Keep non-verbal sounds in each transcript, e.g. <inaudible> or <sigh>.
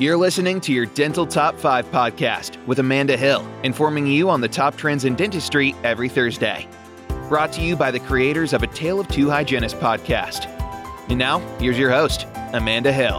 You're listening to your Dental Top 5 podcast with Amanda Hill, informing you on the top trends in dentistry every Thursday. Brought to you by the creators of A Tale of Two Hygienists podcast. And now, here's your host, Amanda Hill.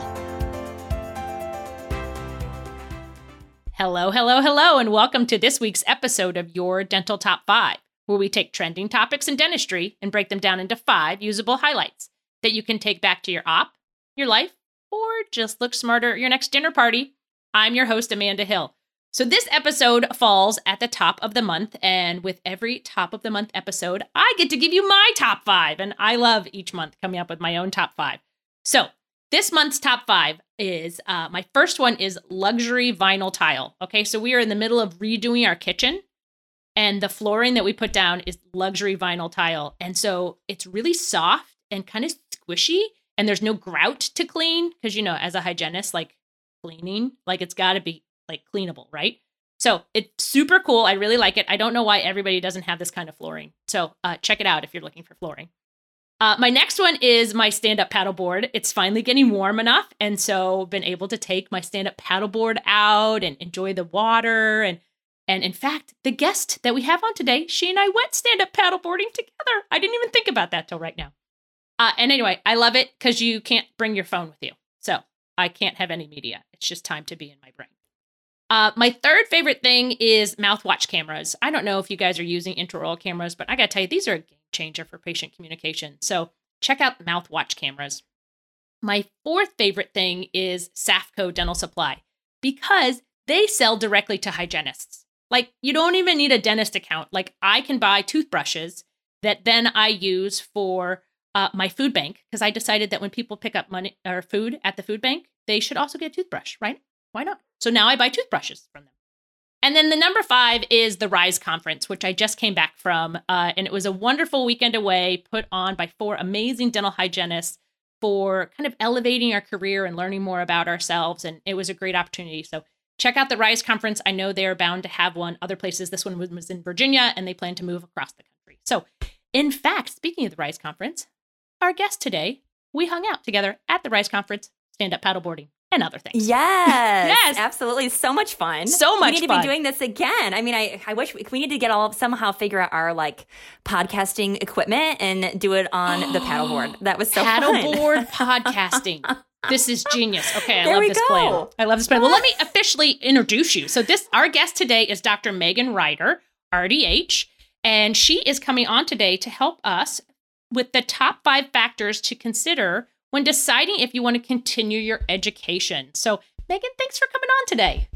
Hello, hello, hello, and welcome to this week's episode of Your Dental Top 5, where we take trending topics in dentistry and break them down into five usable highlights that you can take back to your op, your life, or just look smarter at your next dinner party. I'm your host, Amanda Hill. So, this episode falls at the top of the month, and with every top of the month episode, I get to give you my top five. And I love each month coming up with my own top five. So, this month's top five is uh, my first one is luxury vinyl tile. Okay, so we are in the middle of redoing our kitchen, and the flooring that we put down is luxury vinyl tile. And so it's really soft and kind of squishy and there's no grout to clean because you know as a hygienist like cleaning like it's got to be like cleanable right? So it's super cool i really like it i don't know why everybody doesn't have this kind of flooring so uh, check it out if you're looking for flooring. Uh, my next one is my stand-up paddleboard it's finally getting warm enough and so been able to take my stand-up paddleboard out and enjoy the water and and in fact the guest that we have on today she and i went stand-up paddleboarding together i didn't even think about that till right now uh, and anyway, I love it because you can't bring your phone with you. So I can't have any media. It's just time to be in my brain. Uh, my third favorite thing is mouthwatch cameras. I don't know if you guys are using intraoral cameras, but I got to tell you, these are a game changer for patient communication. So check out mouthwatch cameras. My fourth favorite thing is Safco Dental Supply because they sell directly to hygienists. Like, you don't even need a dentist account. Like, I can buy toothbrushes that then I use for uh, my food bank because I decided that when people pick up money or food at the food bank, they should also get a toothbrush, right? Why not? So now I buy toothbrushes from them. And then the number five is the Rise Conference, which I just came back from. Uh, and it was a wonderful weekend away put on by four amazing dental hygienists for kind of elevating our career and learning more about ourselves. And it was a great opportunity. So check out the Rise Conference. I know they are bound to have one other places. This one was in Virginia, and they plan to move across the country. So, in fact, speaking of the Rise Conference, our guest today, we hung out together at the Rise Conference, stand up paddleboarding, and other things. Yes, <laughs> yes, absolutely. So much fun. So much. Fun. We need fun. to be doing this again. I mean, I, I wish we, we need to get all somehow figure out our like podcasting equipment and do it on the paddleboard. <gasps> That was so paddleboard <laughs> podcasting. This is genius. Okay, I there love this go. plan. I love this plan. Well, let me officially introduce you. So, this our guest today is Dr. Megan Ryder, RDH, and she is coming on today to help us with the top five factors to consider when deciding if you want to continue your education. So, Megan, thanks for coming on today.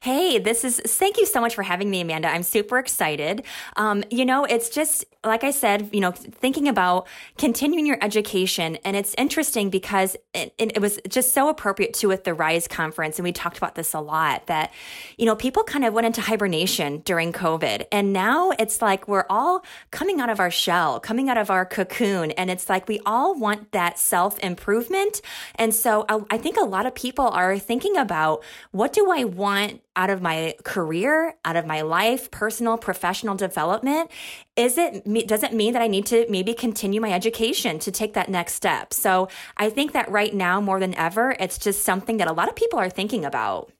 Hey, this is thank you so much for having me, Amanda. I'm super excited. Um, you know, it's just like I said, you know, thinking about continuing your education, and it's interesting because it, it, was just so appropriate to with the Rise conference, and we talked about this a lot. That you know, people kind of went into hibernation during COVID, and now it's like we're all coming out of our shell, coming out of our cocoon, and it's like we all want that self improvement, and so I, I think a lot of people are thinking about what do I want want out of my career, out of my life, personal, professional development? Is it, does it mean that I need to maybe continue my education to take that next step? So I think that right now, more than ever, it's just something that a lot of people are thinking about.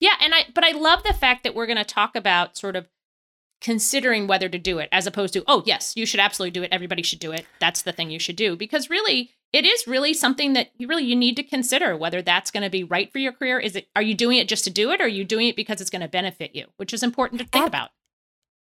Yeah. And I, but I love the fact that we're going to talk about sort of considering whether to do it as opposed to, oh, yes, you should absolutely do it. Everybody should do it. That's the thing you should do. Because really, it is really something that you really you need to consider whether that's going to be right for your career. Is it are you doing it just to do it or are you doing it because it's going to benefit you which is important to think about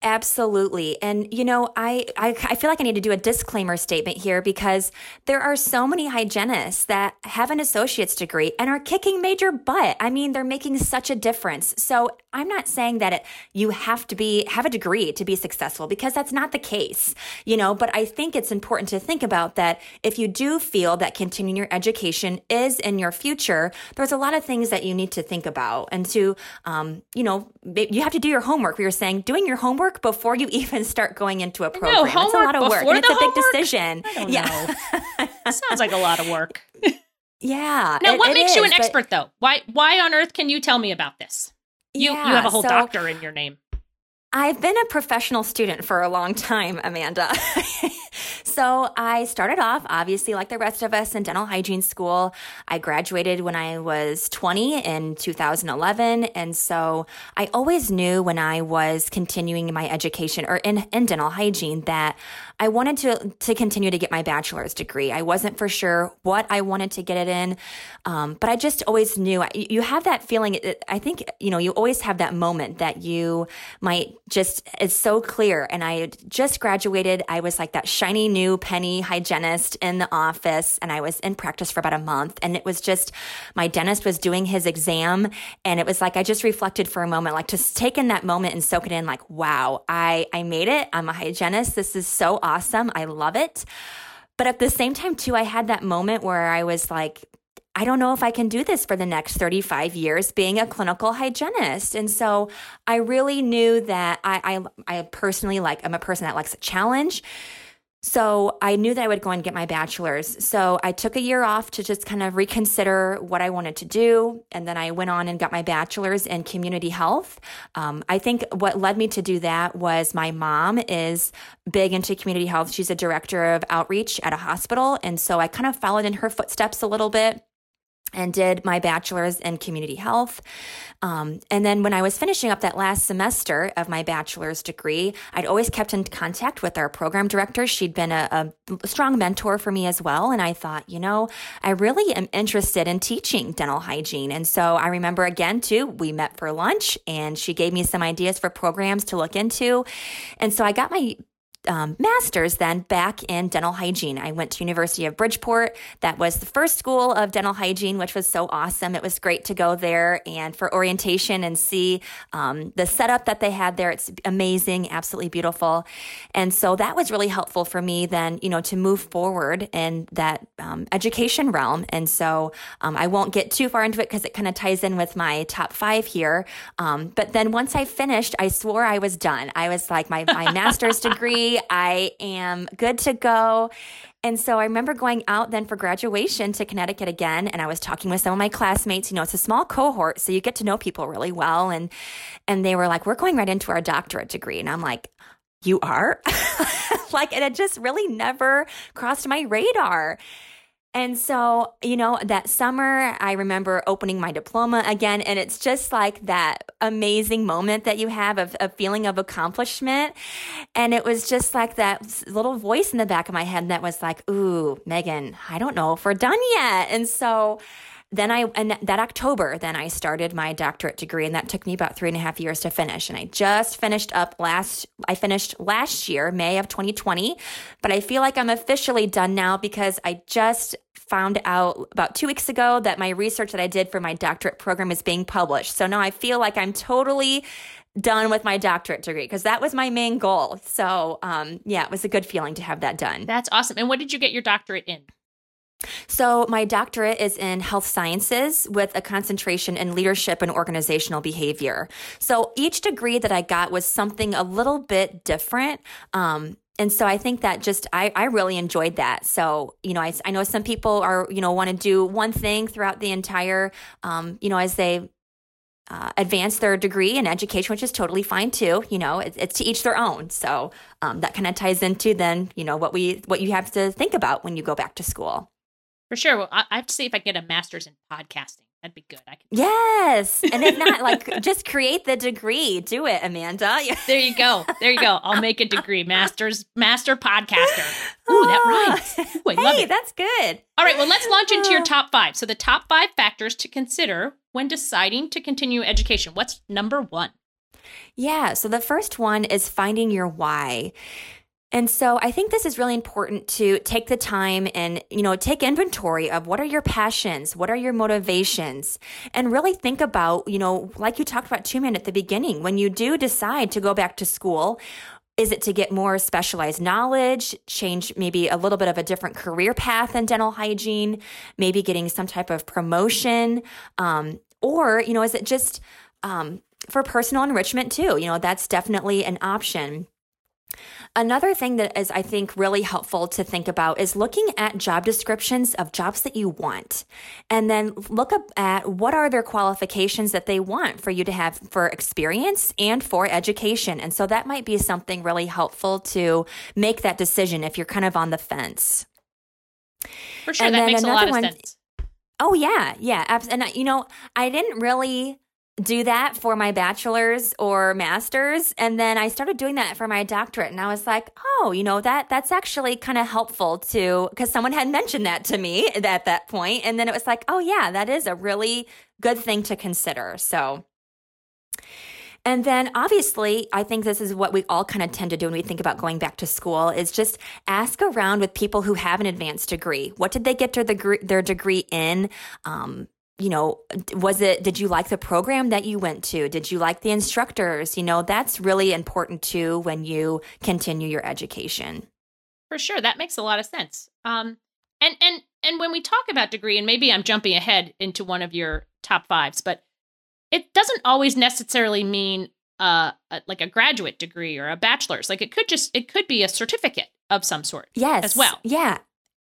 Absolutely. And you know, I, I I feel like I need to do a disclaimer statement here because there are so many hygienists that have an associate's degree and are kicking major butt. I mean, they're making such a difference. So, I'm not saying that it, you have to be have a degree to be successful because that's not the case. You know, but I think it's important to think about that if you do feel that continuing your education is in your future, there's a lot of things that you need to think about and to um, you know, you have to do your homework. We were saying doing your homework homework before you <laughs> even start going into a program. No, it's a lot of work. And it's a homework? big decision. yeah. <laughs> Sounds like a lot of work. yeah. Now, it, what it makes is, you an but, expert, though? Why? Why on earth can you tell me about this? You yeah, you have a whole so, doctor in your name. I've been a professional student for a long time, Amanda. <laughs> so I started off, obviously, like the rest of us, in dental hygiene school. I graduated when I was 20 in 2011. And so I always knew when I was continuing my education or in, in dental hygiene that I wanted to, to continue to get my bachelor's degree. I wasn't for sure what I wanted to get it in, um, but I just always knew you have that feeling. I think, you know, you always have that moment that you might just, it's so clear. And I just graduated. I was like that shiny new penny hygienist in the office and I was in practice for about a month. And it was just, my dentist was doing his exam. And it was like, I just reflected for a moment, like to take in that moment and soak it in, like, wow, I, I made it. I'm a hygienist. This is so awesome. I love it. But at the same time, too, I had that moment where I was like, I don't know if I can do this for the next 35 years being a clinical hygienist. And so I really knew that I, I, I personally like, I'm a person that likes a challenge. So I knew that I would go and get my bachelor's. So I took a year off to just kind of reconsider what I wanted to do. And then I went on and got my bachelor's in community health. Um, I think what led me to do that was my mom is big into community health. She's a director of outreach at a hospital. And so I kind of followed in her footsteps a little bit and did my bachelor's in community health. Um, and then when I was finishing up that last semester of my bachelor's degree, I'd always kept in contact with our program director. She'd been a, a strong mentor for me as well. And I thought, you know, I really am interested in teaching dental hygiene. And so I remember again, too, we met for lunch and she gave me some ideas for programs to look into. And so I got my um, master's then back in dental hygiene. I went to University of Bridgeport. That was the first school of dental hygiene, which was so awesome. It was great to go there and for orientation and see um, the setup that they had there. It's amazing, absolutely beautiful. And so that was really helpful for me then, you know, to move forward in that um, education realm. And so um, I won't get too far into it because it kind of ties in with my top five here. Um, but then once I finished, I swore I was done. I was like, my, my <laughs> master's degree I am good to go. And so I remember going out then for graduation to Connecticut again, and I was talking with some of my classmates. You know, it's a small cohort, so you get to know people really well. And and they were like, "We're going right into our doctorate degree," and I'm like, "You are?" <laughs> like, it had just really never crossed my radar. And so, you know, that summer, I remember opening my diploma again, and it's just like that amazing moment that you have of a feeling of accomplishment. And it was just like that little voice in the back of my head that was like, Ooh, Megan, I don't know if we're done yet. And so, then I, and that October, then I started my doctorate degree, and that took me about three and a half years to finish. And I just finished up last, I finished last year, May of 2020, but I feel like I'm officially done now because I just found out about two weeks ago that my research that I did for my doctorate program is being published. So now I feel like I'm totally done with my doctorate degree because that was my main goal. So, um, yeah, it was a good feeling to have that done. That's awesome. And what did you get your doctorate in? So, my doctorate is in health sciences with a concentration in leadership and organizational behavior. So, each degree that I got was something a little bit different. Um, and so I think that just I, I really enjoyed that. So you know I, I know some people are you know want to do one thing throughout the entire um, you know as they uh, advance their degree in education, which is totally fine too. You know, it, it's to each their own. So um, that kind of ties into then you know what we what you have to think about when you go back to school. For sure. Well, I, I have to see if I get a master's in podcasting. That'd be good. I can. Yes, and if not, like <laughs> just create the degree. Do it, Amanda. there you go. There you go. I'll make a degree, master's master podcaster. Ooh, that ah, rhymes. Ooh, hey, that's good. All right. Well, let's launch into your ah. top five. So the top five factors to consider when deciding to continue education. What's number one? Yeah. So the first one is finding your why. And so I think this is really important to take the time and, you know, take inventory of what are your passions? What are your motivations? And really think about, you know, like you talked about two men at the beginning, when you do decide to go back to school, is it to get more specialized knowledge, change maybe a little bit of a different career path in dental hygiene, maybe getting some type of promotion? Um, or, you know, is it just um, for personal enrichment too? You know, that's definitely an option. Another thing that is, I think, really helpful to think about is looking at job descriptions of jobs that you want. And then look up at what are their qualifications that they want for you to have for experience and for education. And so that might be something really helpful to make that decision if you're kind of on the fence. For sure, and that makes a lot of one, sense. Oh, yeah, yeah. And, uh, you know, I didn't really do that for my bachelor's or master's and then I started doing that for my doctorate and I was like, "Oh, you know, that that's actually kind of helpful to cuz someone had mentioned that to me at that point and then it was like, "Oh yeah, that is a really good thing to consider." So and then obviously, I think this is what we all kind of tend to do when we think about going back to school is just ask around with people who have an advanced degree. What did they get their degree, their degree in? Um, you know, was it, did you like the program that you went to? Did you like the instructors? You know, that's really important too when you continue your education. For sure. That makes a lot of sense. Um, and, and, and when we talk about degree, and maybe I'm jumping ahead into one of your top fives, but it doesn't always necessarily mean uh, a, like a graduate degree or a bachelor's. Like it could just, it could be a certificate of some sort. Yes. As well. Yeah.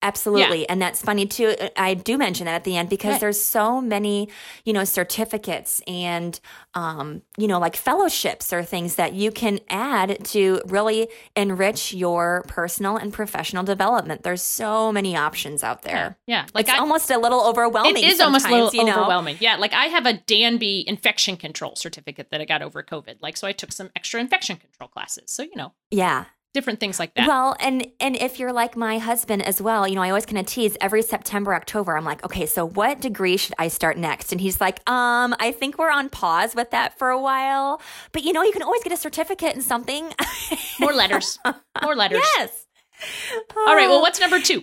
Absolutely. Yeah. And that's funny too. I do mention that at the end because right. there's so many, you know, certificates and, um, you know, like fellowships or things that you can add to really enrich your personal and professional development. There's so many options out there. Yeah. yeah. Like it's I, almost a little overwhelming. It is almost a little you know? overwhelming. Yeah. Like I have a DANB infection control certificate that I got over COVID. Like, so I took some extra infection control classes. So, you know. Yeah different things like that. Well, and and if you're like my husband as well, you know, I always kind of tease every September, October. I'm like, okay, so what degree should I start next? And he's like, um, I think we're on pause with that for a while, but you know, you can always get a certificate in something. More letters. <laughs> More letters. Yes. All right. Well, what's number two?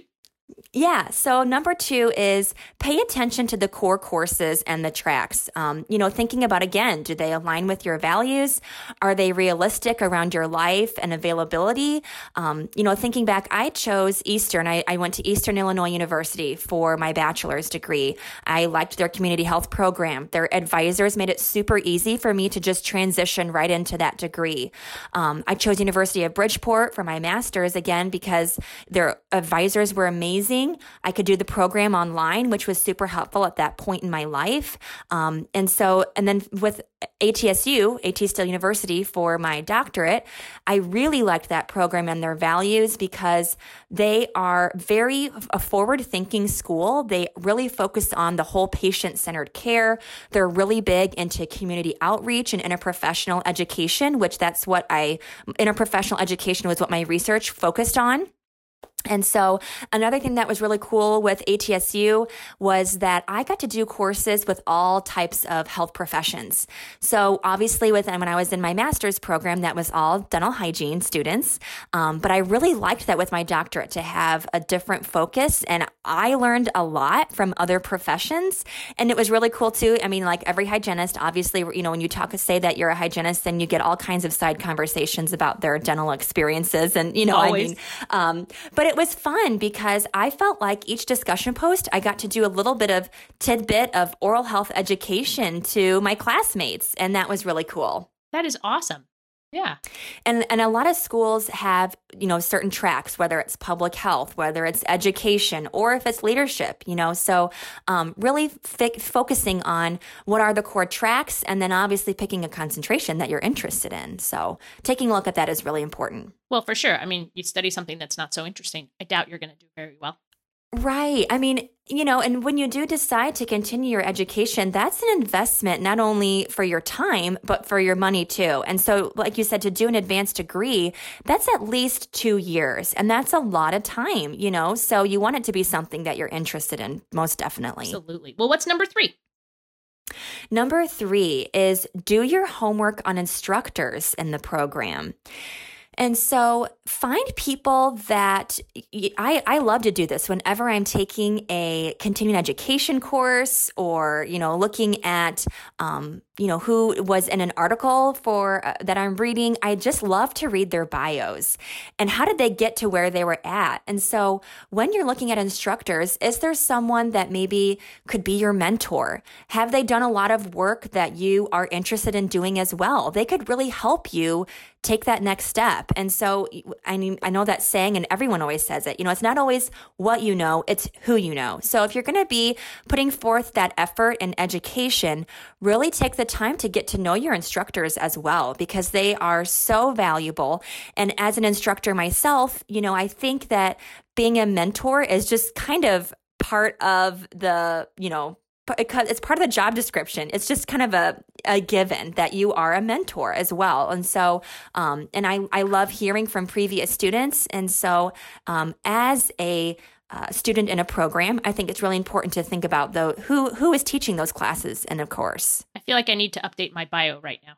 Yeah. So number two is pay attention to the core courses and the tracks. Um, you know, thinking about again, do they align with your values? Are they realistic around your life and availability? Um, you know, thinking back, I chose Eastern. I, I went to Eastern Illinois University for my bachelor's degree. I liked their community health program. Their advisors made it super easy for me to just transition right into that degree. Um, I chose University of Bridgeport for my master's again because their advisors were amazing amazing. I could do the program online, which was super helpful at that point in my life. Um, and so, and then with ATSU, AT Still University, for my doctorate, I really liked that program and their values because they are very a forward thinking school. They really focus on the whole patient centered care. They're really big into community outreach and interprofessional education, which that's what I, interprofessional education was what my research focused on. And so another thing that was really cool with ATSU was that I got to do courses with all types of health professions. So obviously with when I was in my master's program, that was all dental hygiene students. Um, but I really liked that with my doctorate to have a different focus. And I learned a lot from other professions. And it was really cool too. I mean, like every hygienist, obviously, you know, when you talk, say that you're a hygienist, then you get all kinds of side conversations about their dental experiences. And, you know, Always. I mean, um, but it was fun because I felt like each discussion post, I got to do a little bit of tidbit of oral health education to my classmates. And that was really cool. That is awesome. Yeah. And and a lot of schools have, you know, certain tracks, whether it's public health, whether it's education, or if it's leadership, you know. So um, really f- focusing on what are the core tracks and then obviously picking a concentration that you're interested in. So taking a look at that is really important. Well, for sure. I mean, you study something that's not so interesting. I doubt you're going to do very well. Right. I mean, you know, and when you do decide to continue your education, that's an investment not only for your time, but for your money too. And so, like you said, to do an advanced degree, that's at least two years. And that's a lot of time, you know? So you want it to be something that you're interested in, most definitely. Absolutely. Well, what's number three? Number three is do your homework on instructors in the program. And so find people that I, I love to do this. Whenever I'm taking a continuing education course or, you know, looking at, um, you know, who was in an article for uh, that I'm reading. I just love to read their bios and how did they get to where they were at. And so when you're looking at instructors, is there someone that maybe could be your mentor? Have they done a lot of work that you are interested in doing as well? They could really help you take that next step. And so I mean, I know that saying and everyone always says it, you know, it's not always what you know, it's who you know. So if you're going to be putting forth that effort in education, really take the time to get to know your instructors as well because they are so valuable. And as an instructor myself, you know, I think that being a mentor is just kind of part of the, you know, it's part of the job description. It's just kind of a, a given that you are a mentor as well. And so, um, and I, I love hearing from previous students. And so, um, as a uh, student in a program, I think it's really important to think about though who who is teaching those classes and of course. I feel like I need to update my bio right now.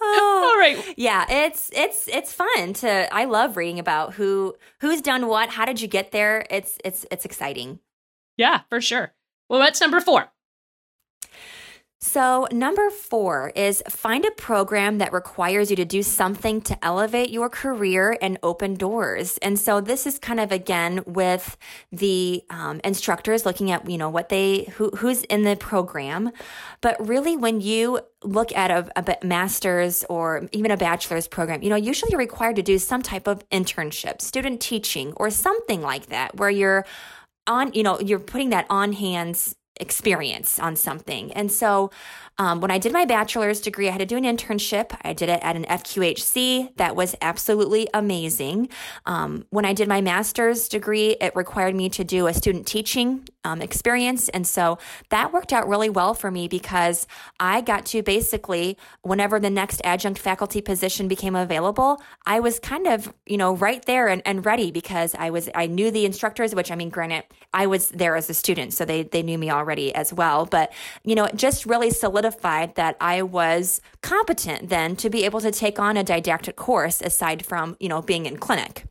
oh, <laughs> All right. Yeah, it's it's it's fun to I love reading about who who's done what, how did you get there? It's it's it's exciting. Yeah, for sure. Well, what's number 4? So, number four is find a program that requires you to do something to elevate your career and open doors. And so, this is kind of again with the um, instructors looking at you know what they who who's in the program, but really when you look at a, a master's or even a bachelor's program, you know usually you're required to do some type of internship, student teaching, or something like that, where you're on you know you're putting that on hands experience on something. And so um, when I did my bachelor's degree, I had to do an internship. I did it at an FQHC. That was absolutely amazing. Um, when I did my master's degree, it required me to do a student teaching um, experience. And so that worked out really well for me because I got to basically, whenever the next adjunct faculty position became available, I was kind of, you know, right there and, and ready because I was, I knew the instructors, which I mean, granted, I was there as a student, so they, they knew me already as well. But, you know, it just really solidified that I was competent then to be able to take on a didactic course aside from, you know, being in clinic.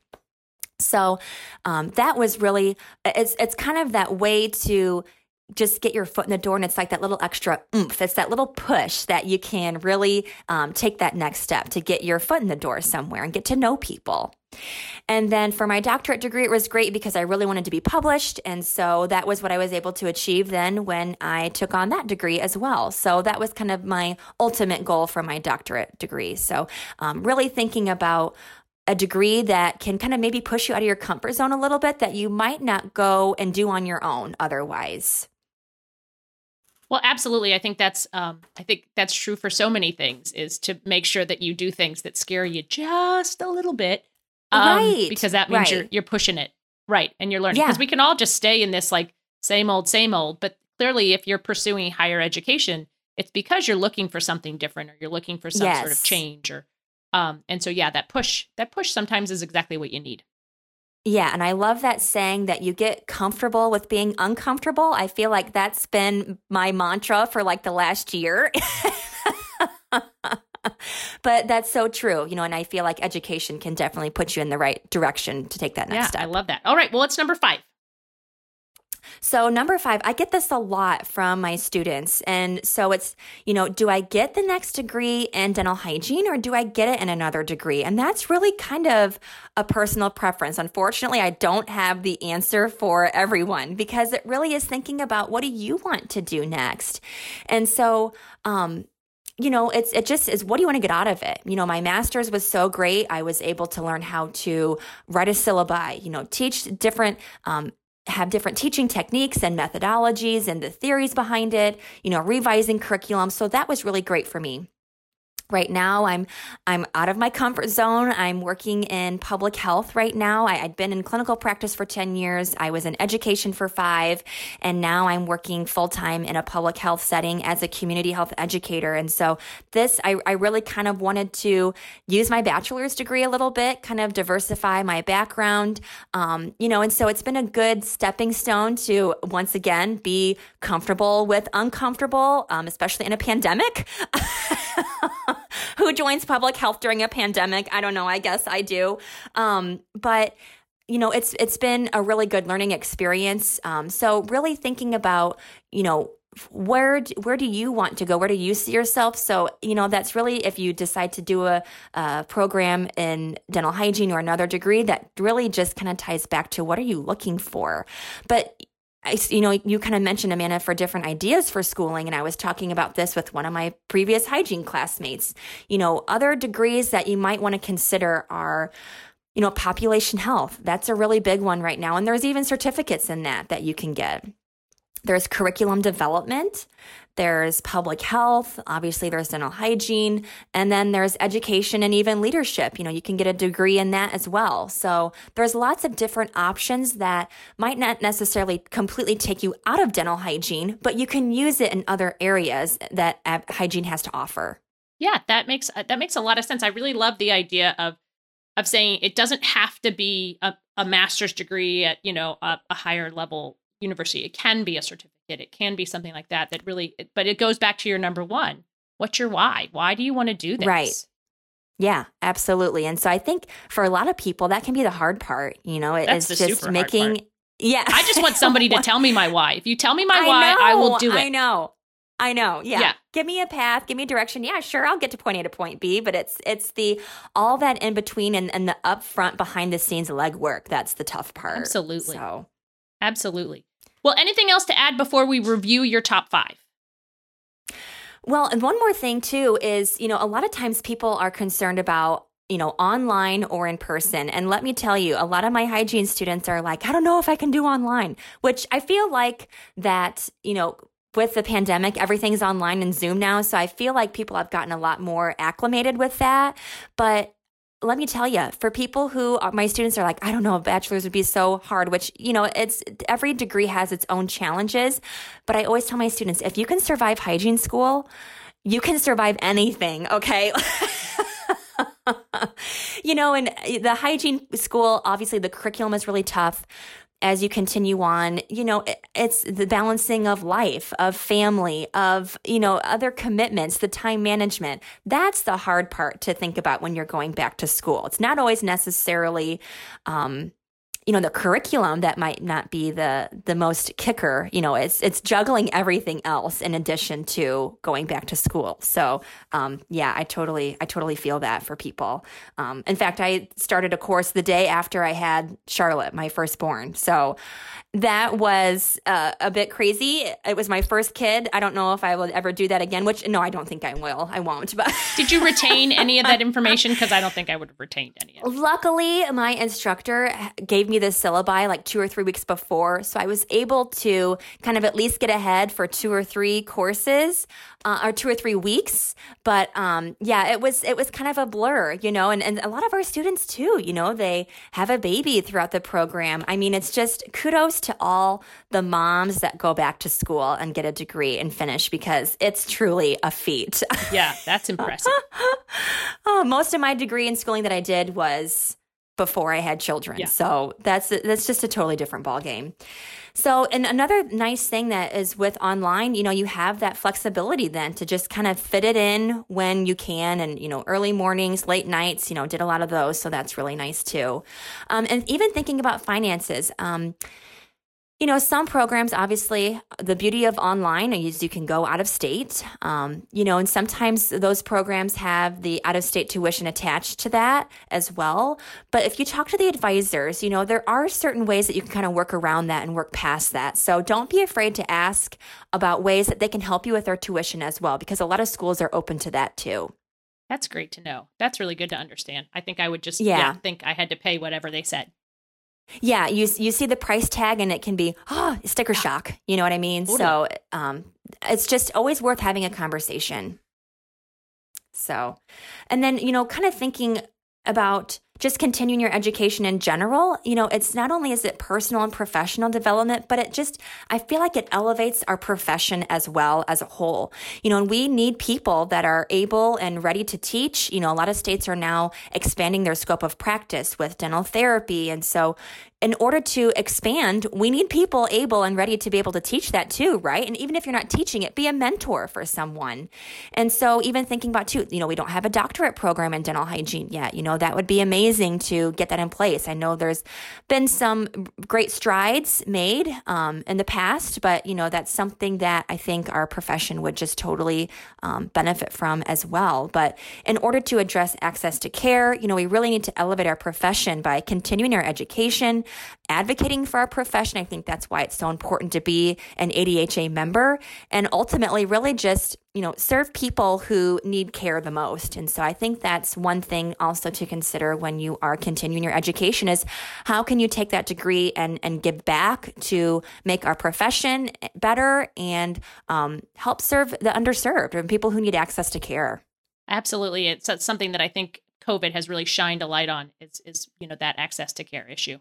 So um, that was really it's it's kind of that way to just get your foot in the door and it's like that little extra oomph it's that little push that you can really um, take that next step to get your foot in the door somewhere and get to know people and then for my doctorate degree it was great because i really wanted to be published and so that was what i was able to achieve then when i took on that degree as well so that was kind of my ultimate goal for my doctorate degree so um, really thinking about a degree that can kind of maybe push you out of your comfort zone a little bit that you might not go and do on your own otherwise. Well, absolutely. I think that's um, I think that's true for so many things. Is to make sure that you do things that scare you just a little bit, um, right? Because that means right. you're you're pushing it right and you're learning. Because yeah. we can all just stay in this like same old, same old. But clearly, if you're pursuing higher education, it's because you're looking for something different or you're looking for some yes. sort of change or um, and so yeah, that push, that push sometimes is exactly what you need. Yeah, and I love that saying that you get comfortable with being uncomfortable. I feel like that's been my mantra for like the last year. <laughs> <laughs> but that's so true, you know, and I feel like education can definitely put you in the right direction to take that next yeah, step. I love that. All right, well, it's number five. So, number five, I get this a lot from my students. And so it's, you know, do I get the next degree in dental hygiene or do I get it in another degree? And that's really kind of a personal preference. Unfortunately, I don't have the answer for everyone because it really is thinking about what do you want to do next? And so, um, you know, it's it just is what do you want to get out of it? You know, my master's was so great. I was able to learn how to write a syllabi, you know, teach different um, have different teaching techniques and methodologies and the theories behind it, you know, revising curriculum. So that was really great for me right now i'm i'm out of my comfort zone. I'm working in public health right now. I, had been in clinical practice for 10 years. I was in education for five and now i'm working full-time in a public health setting as a community health educator. And so this i, I really kind of wanted to use my bachelor's degree a little bit kind of diversify my background. Um, you know and so it's been a good stepping stone to once again be comfortable with uncomfortable um, especially in a pandemic <laughs> who joins public health during a pandemic? I don't know. I guess I do. Um, but you know, it's it's been a really good learning experience. Um, so really thinking about, you know, where where do you want to go where do you see yourself so you know that's really if you decide to do a, a program in dental hygiene or another degree that really just kind of ties back to what are you looking for but I, you know, you kind of mentioned Amanda for different ideas for schooling, and I was talking about this with one of my previous hygiene classmates. You know, other degrees that you might want to consider are, you know, population health. That's a really big one right now, and there's even certificates in that that you can get. There's curriculum development, there's public health, obviously, there's dental hygiene, and then there's education and even leadership. You know, you can get a degree in that as well. So there's lots of different options that might not necessarily completely take you out of dental hygiene, but you can use it in other areas that hygiene has to offer. Yeah, that makes uh, that makes a lot of sense. I really love the idea of of saying it doesn't have to be a, a master's degree at you know a, a higher level university. It can be a certificate. It can be something like that. That really, but it goes back to your number one. What's your why? Why do you want to do this? Right. Yeah, absolutely. And so I think for a lot of people, that can be the hard part. You know, it That's is just making. Yeah. I just want somebody to <laughs> tell me my why. If you tell me my I why, know, I will do it. I know. I know. Yeah. yeah. Give me a path, give me a direction. Yeah, sure, I'll get to point A to point B, but it's it's the all that in between and, and the upfront behind the scenes legwork that's the tough part. Absolutely. So Absolutely. Well, anything else to add before we review your top five? Well, and one more thing too is, you know, a lot of times people are concerned about you know, online or in person. And let me tell you, a lot of my hygiene students are like, I don't know if I can do online, which I feel like that, you know, with the pandemic, everything's online and Zoom now. So I feel like people have gotten a lot more acclimated with that. But let me tell you, for people who are, my students are like, I don't know, a bachelor's would be so hard, which, you know, it's every degree has its own challenges. But I always tell my students, if you can survive hygiene school, you can survive anything, <laughs> okay? you know, and eh, the hygiene school, obviously the curriculum is really tough as you continue on, you know, it's the balancing of life, of family, of, you know, other commitments, the time management. That's the hard part to think about when you're going back to school. It's not always necessarily, um, you know the curriculum that might not be the the most kicker you know it's it's juggling everything else in addition to going back to school. So um, yeah i totally i totally feel that for people. Um, in fact i started a course the day after i had charlotte my firstborn. So that was uh, a bit crazy. It was my first kid. I don't know if I will ever do that again, which no, I don't think I will. I won't. But <laughs> did you retain any of that information? Because I don't think I would have retained any of it. Luckily, my instructor gave me the syllabi like two or three weeks before. So I was able to kind of at least get ahead for two or three courses uh, or two or three weeks. But um, yeah, it was it was kind of a blur, you know, and, and a lot of our students too, you know, they have a baby throughout the program. I mean, it's just kudos to all the moms that go back to school and get a degree and finish because it's truly a feat. <laughs> Yeah, that's impressive. <laughs> oh, most of my degree in schooling that I did was before I had children. Yeah. So that's that's just a totally different ball game. So, and another nice thing that is with online, you know, you have that flexibility then to just kind of fit it in when you can. And, you know, early mornings, late nights, you know, did a lot of those. So that's really nice too. Um, and even thinking about finances, um, you know, some programs, obviously, the beauty of online is you can go out of state, um, you know, and sometimes those programs have the out of state tuition attached to that as well. But if you talk to the advisors, you know, there are certain ways that you can kind of work around that and work past that. So don't be afraid to ask about ways that they can help you with their tuition as well, because a lot of schools are open to that too. That's great to know. That's really good to understand. I think I would just yeah. yeah think I had to pay whatever they said. Yeah, you you see the price tag and it can be oh sticker shock. You know what I mean? Totally. So um, it's just always worth having a conversation. So, and then you know, kind of thinking about just continuing your education in general, you know, it's not only is it personal and professional development, but it just, I feel like it elevates our profession as well as a whole. You know, and we need people that are able and ready to teach. You know, a lot of states are now expanding their scope of practice with dental therapy. And so, in order to expand, we need people able and ready to be able to teach that too, right? And even if you're not teaching it, be a mentor for someone. And so, even thinking about too, you know, we don't have a doctorate program in dental hygiene yet. You know, that would be amazing to get that in place. I know there's been some great strides made um, in the past, but you know, that's something that I think our profession would just totally um, benefit from as well. But in order to address access to care, you know, we really need to elevate our profession by continuing our education, advocating for our profession. I think that's why it's so important to be an ADHA member and ultimately really just, you know, serve people who need care the most. And so I think that's one thing also to consider when you are continuing your education is how can you take that degree and, and give back to make our profession better and um, help serve the underserved and people who need access to care. Absolutely. It's something that I think COVID has really shined a light on is, is you know, that access to care issue.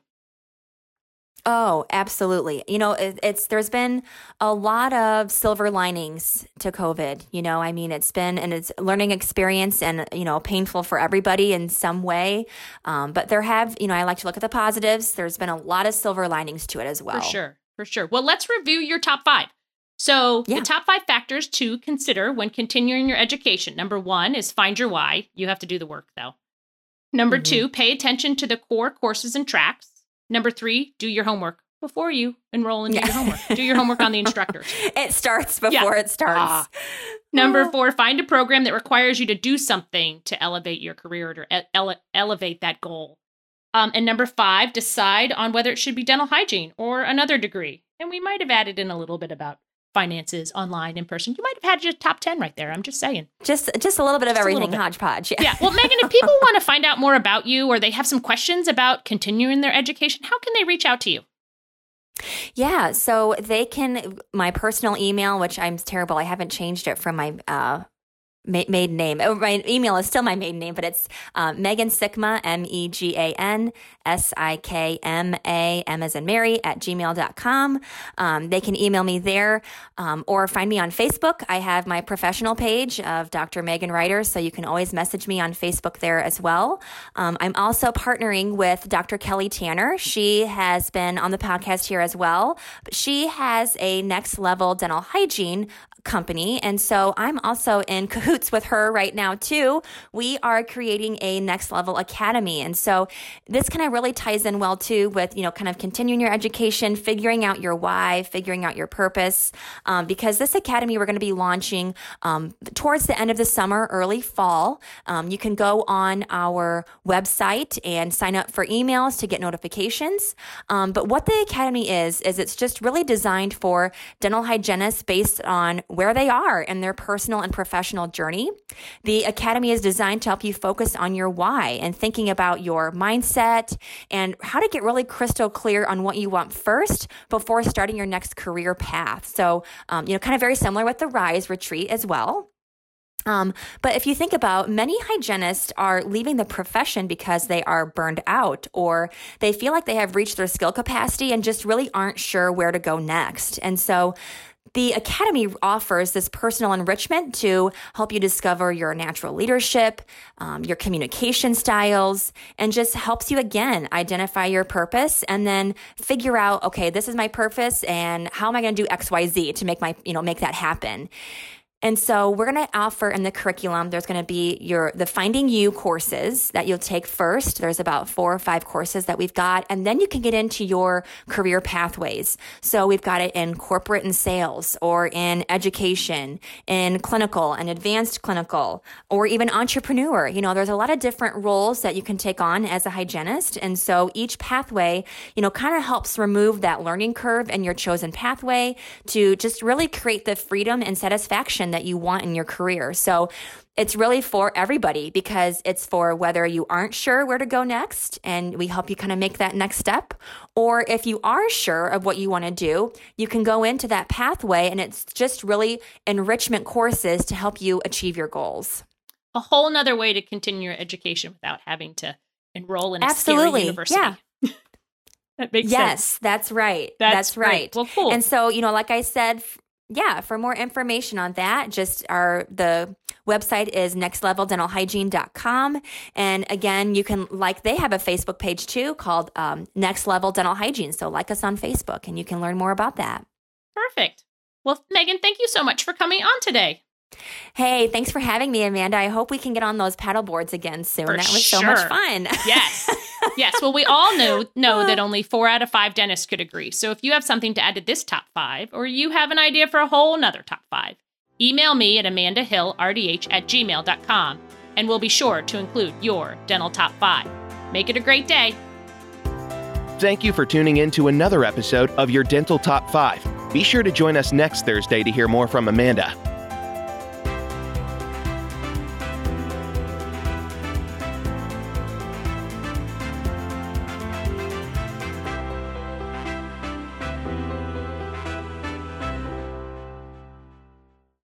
Oh, absolutely. You know, it, it's there's been a lot of silver linings to COVID. You know, I mean, it's been and it's learning experience and you know painful for everybody in some way. Um, but there have, you know, I like to look at the positives. There's been a lot of silver linings to it as well. For sure, for sure. Well, let's review your top five. So, yeah. the top five factors to consider when continuing your education. Number one is find your why. You have to do the work though. Number mm-hmm. two, pay attention to the core courses and tracks. Number three, do your homework before you enroll and do yeah. your homework. Do your homework on the <laughs> instructors. it starts before yeah. it starts. Ah. Number four, find a program that requires you to do something to elevate your career or ele- elevate that goal. Um, and number five, decide on whether it should be dental hygiene or another degree. And we might have added in a little bit about finances online in person you might have had your top 10 right there i'm just saying just just a little bit of just everything bit. hodgepodge yeah. <laughs> yeah well megan if people want to find out more about you or they have some questions about continuing their education how can they reach out to you yeah, so they can my personal email, which I'm terrible. I haven't changed it from my uh, maiden name. Oh, my email is still my maiden name, but it's uh, Megan Sikma, M E G A N S I K M A, M as in Mary, at gmail.com. Um, they can email me there um, or find me on Facebook. I have my professional page of Dr. Megan Ryder, so you can always message me on Facebook there as well. Um, I'm also partnering with Dr. Kelly Tanner. She has been on the podcast here as well. She has a next level dental hygiene company. And so I'm also in cahoots with her right now, too. We are creating a next level academy. And so this kind of really ties in well, too, with, you know, kind of continuing your education, figuring out your why, figuring out your purpose. Um, because this academy we're going to be launching um, towards the end of the summer, early fall. Um, you can go on our website and sign up for emails to get notifications. Um, but what the academy is, is it's just really designed for dental hygienists based on where they are in their personal and professional journey. The Academy is designed to help you focus on your why and thinking about your mindset and how to get really crystal clear on what you want first before starting your next career path. So, um, you know, kind of very similar with the Rise retreat as well. Um, but if you think about many hygienists are leaving the profession because they are burned out or they feel like they have reached their skill capacity and just really aren't sure where to go next. And so the Academy offers this personal enrichment to help you discover your natural leadership, um, your communication styles, and just helps you again identify your purpose and then figure out, okay, this is my purpose and how am I going to do X, Y, Z to make my, you know, make that happen. And so we're going to offer in the curriculum, there's going to be your, the Finding You courses that you'll take first. There's about four or five courses that we've got. And then you can get into your career pathways. So we've got it in corporate and sales or in education, in clinical and advanced clinical, or even entrepreneur. You know, there's a lot of different roles that you can take on as a hygienist. And so each pathway, you know, kind of helps remove that learning curve in your chosen pathway to just really create the freedom and satisfaction that you want in your career. So it's really for everybody because it's for whether you aren't sure where to go next and we help you kind of make that next step. Or if you are sure of what you want to do, you can go into that pathway and it's just really enrichment courses to help you achieve your goals. A whole nother way to continue your education without having to enroll in a Absolutely. university. Yeah. <laughs> that makes sense. yes, sense. that's right. That's, that's right. Well, cool. And so, you know, like I said, yeah, for more information on that, just our the Website is nextleveldentalhygiene.com. And again, you can like, they have a Facebook page too called um, Next Level Dental Hygiene. So like us on Facebook and you can learn more about that. Perfect. Well, Megan, thank you so much for coming on today. Hey, thanks for having me, Amanda. I hope we can get on those paddle boards again soon. For that was sure. so much fun. <laughs> Yes. Yes. Well, we all know know that uh. only four out of five dentists could agree. So if you have something to add to this top five, or you have an idea for a whole nother top five, email me at amandahillrdh at gmail.com and we'll be sure to include your dental top five. Make it a great day. Thank you for tuning in to another episode of your Dental Top 5. Be sure to join us next Thursday to hear more from Amanda.